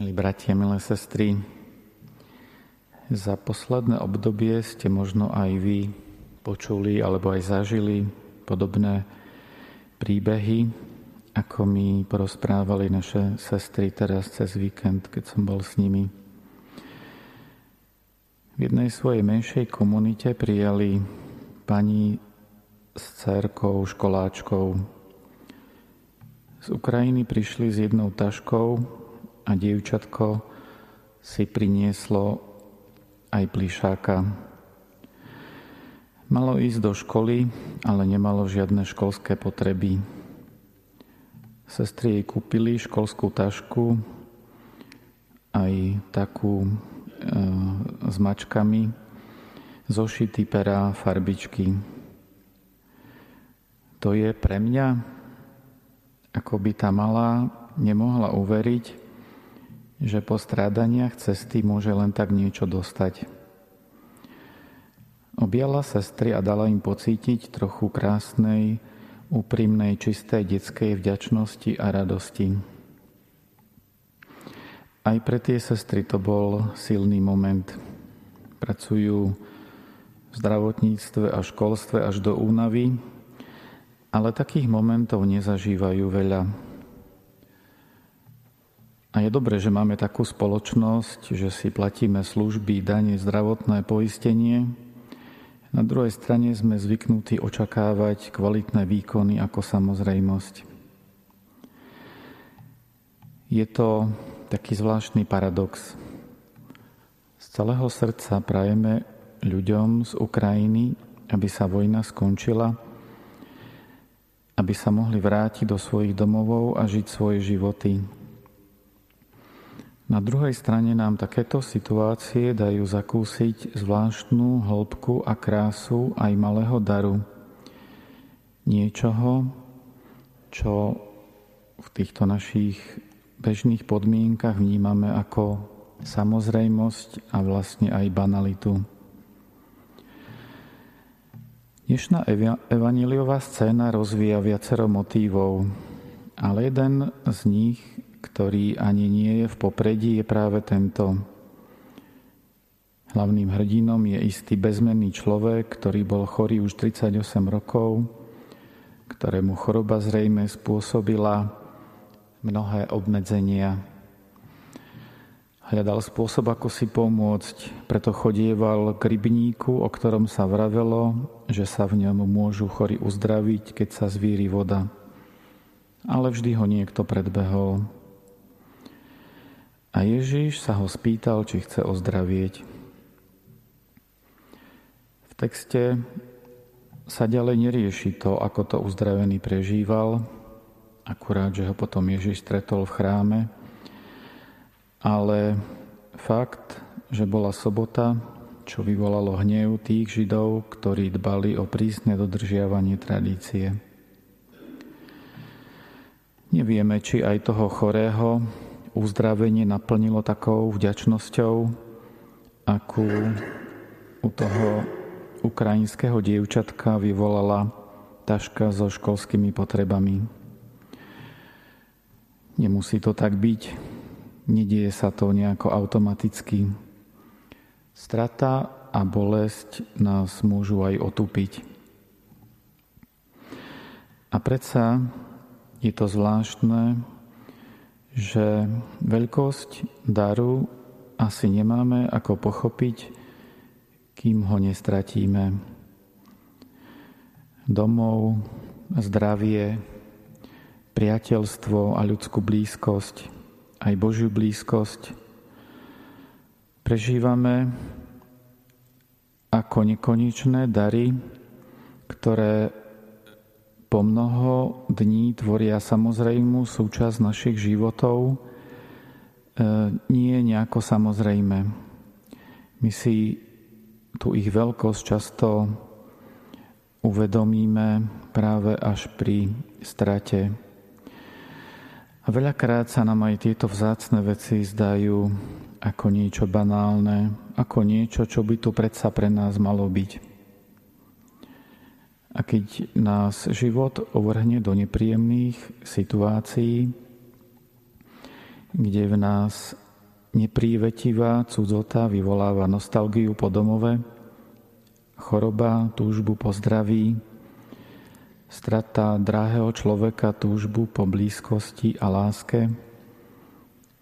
Milí bratia, milé sestry, za posledné obdobie ste možno aj vy počuli alebo aj zažili podobné príbehy, ako mi porozprávali naše sestry teraz cez víkend, keď som bol s nimi. V jednej svojej menšej komunite prijali pani s cerkou, školáčkou. Z Ukrajiny prišli s jednou taškou a dievčatko si prinieslo aj plišáka. Malo ísť do školy, ale nemalo žiadne školské potreby. Sestry jej kúpili školskú tašku, aj takú e, s mačkami, zošity pera, farbičky. To je pre mňa, ako by tá malá nemohla uveriť, že po strádaniach cesty môže len tak niečo dostať. Objala sestry a dala im pocítiť trochu krásnej, úprimnej, čistej detskej vďačnosti a radosti. Aj pre tie sestry to bol silný moment. Pracujú v zdravotníctve a školstve až do únavy, ale takých momentov nezažívajú veľa. Je dobré, že máme takú spoločnosť, že si platíme služby, dane, zdravotné poistenie. Na druhej strane sme zvyknutí očakávať kvalitné výkony ako samozrejmosť. Je to taký zvláštny paradox. Z celého srdca prajeme ľuďom z Ukrajiny, aby sa vojna skončila, aby sa mohli vrátiť do svojich domovov a žiť svoje životy, na druhej strane nám takéto situácie dajú zakúsiť zvláštnu hĺbku a krásu aj malého daru. Niečoho, čo v týchto našich bežných podmienkach vnímame ako samozrejmosť a vlastne aj banalitu. Dnešná evaniliová scéna rozvíja viacero motívov, ale jeden z nich ktorý ani nie je v popredí, je práve tento. Hlavným hrdinom je istý bezmenný človek, ktorý bol chorý už 38 rokov, ktorému choroba zrejme spôsobila mnohé obmedzenia. Hľadal spôsob, ako si pomôcť, preto chodieval k rybníku, o ktorom sa vravelo, že sa v ňom môžu chorí uzdraviť, keď sa zvíri voda. Ale vždy ho niekto predbehol. A Ježíš sa ho spýtal, či chce ozdravieť. V texte sa ďalej nerieši to, ako to uzdravený prežíval, akurát, že ho potom Ježiš stretol v chráme, ale fakt, že bola sobota, čo vyvolalo hnev tých Židov, ktorí dbali o prísne dodržiavanie tradície. Nevieme, či aj toho chorého uzdravenie naplnilo takou vďačnosťou, akú u toho ukrajinského dievčatka vyvolala taška so školskými potrebami. Nemusí to tak byť, nedieje sa to nejako automaticky. Strata a bolesť nás môžu aj otupiť. A predsa je to zvláštne, že veľkosť daru asi nemáme ako pochopiť, kým ho nestratíme. Domov, zdravie, priateľstvo a ľudskú blízkosť, aj Božiu blízkosť prežívame ako nekonečné dary, ktoré po mnoho dní tvoria samozrejmú súčasť našich životov, e, nie nejako samozrejme. My si tu ich veľkosť často uvedomíme práve až pri strate. A veľakrát sa nám aj tieto vzácne veci zdajú ako niečo banálne, ako niečo, čo by tu predsa pre nás malo byť. A keď nás život uvrhne do nepríjemných situácií, kde v nás neprívetivá cudzota vyvoláva nostalgiu po domove, choroba, túžbu po zdraví, strata drahého človeka, túžbu po blízkosti a láske,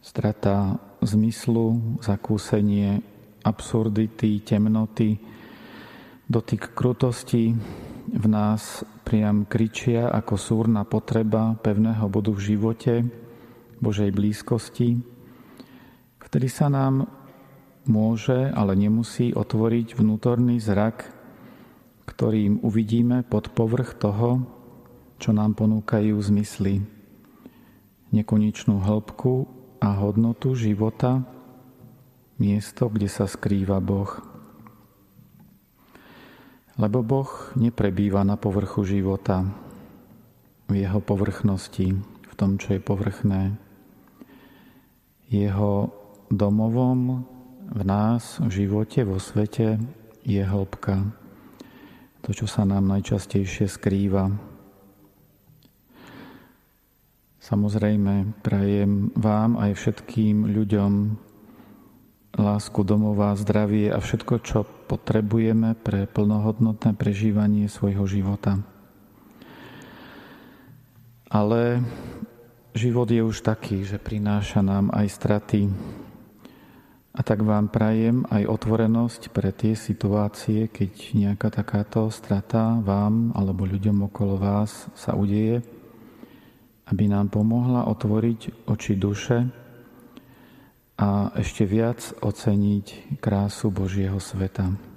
strata zmyslu, zakúsenie absurdity, temnoty, dotyk krutosti v nás priam kričia ako súrna potreba pevného bodu v živote, Božej blízkosti, vtedy sa nám môže, ale nemusí otvoriť vnútorný zrak, ktorým uvidíme pod povrch toho, čo nám ponúkajú zmysly, nekonečnú hĺbku a hodnotu života, miesto, kde sa skrýva Boh. Lebo Boh neprebýva na povrchu života, v jeho povrchnosti, v tom, čo je povrchné. Jeho domovom v nás, v živote, vo svete je hĺbka. To, čo sa nám najčastejšie skrýva. Samozrejme, prajem vám aj všetkým ľuďom lásku domova, zdravie a všetko, čo potrebujeme pre plnohodnotné prežívanie svojho života. Ale život je už taký, že prináša nám aj straty. A tak vám prajem aj otvorenosť pre tie situácie, keď nejaká takáto strata vám alebo ľuďom okolo vás sa udeje, aby nám pomohla otvoriť oči duše, a ešte viac oceniť krásu Božieho sveta.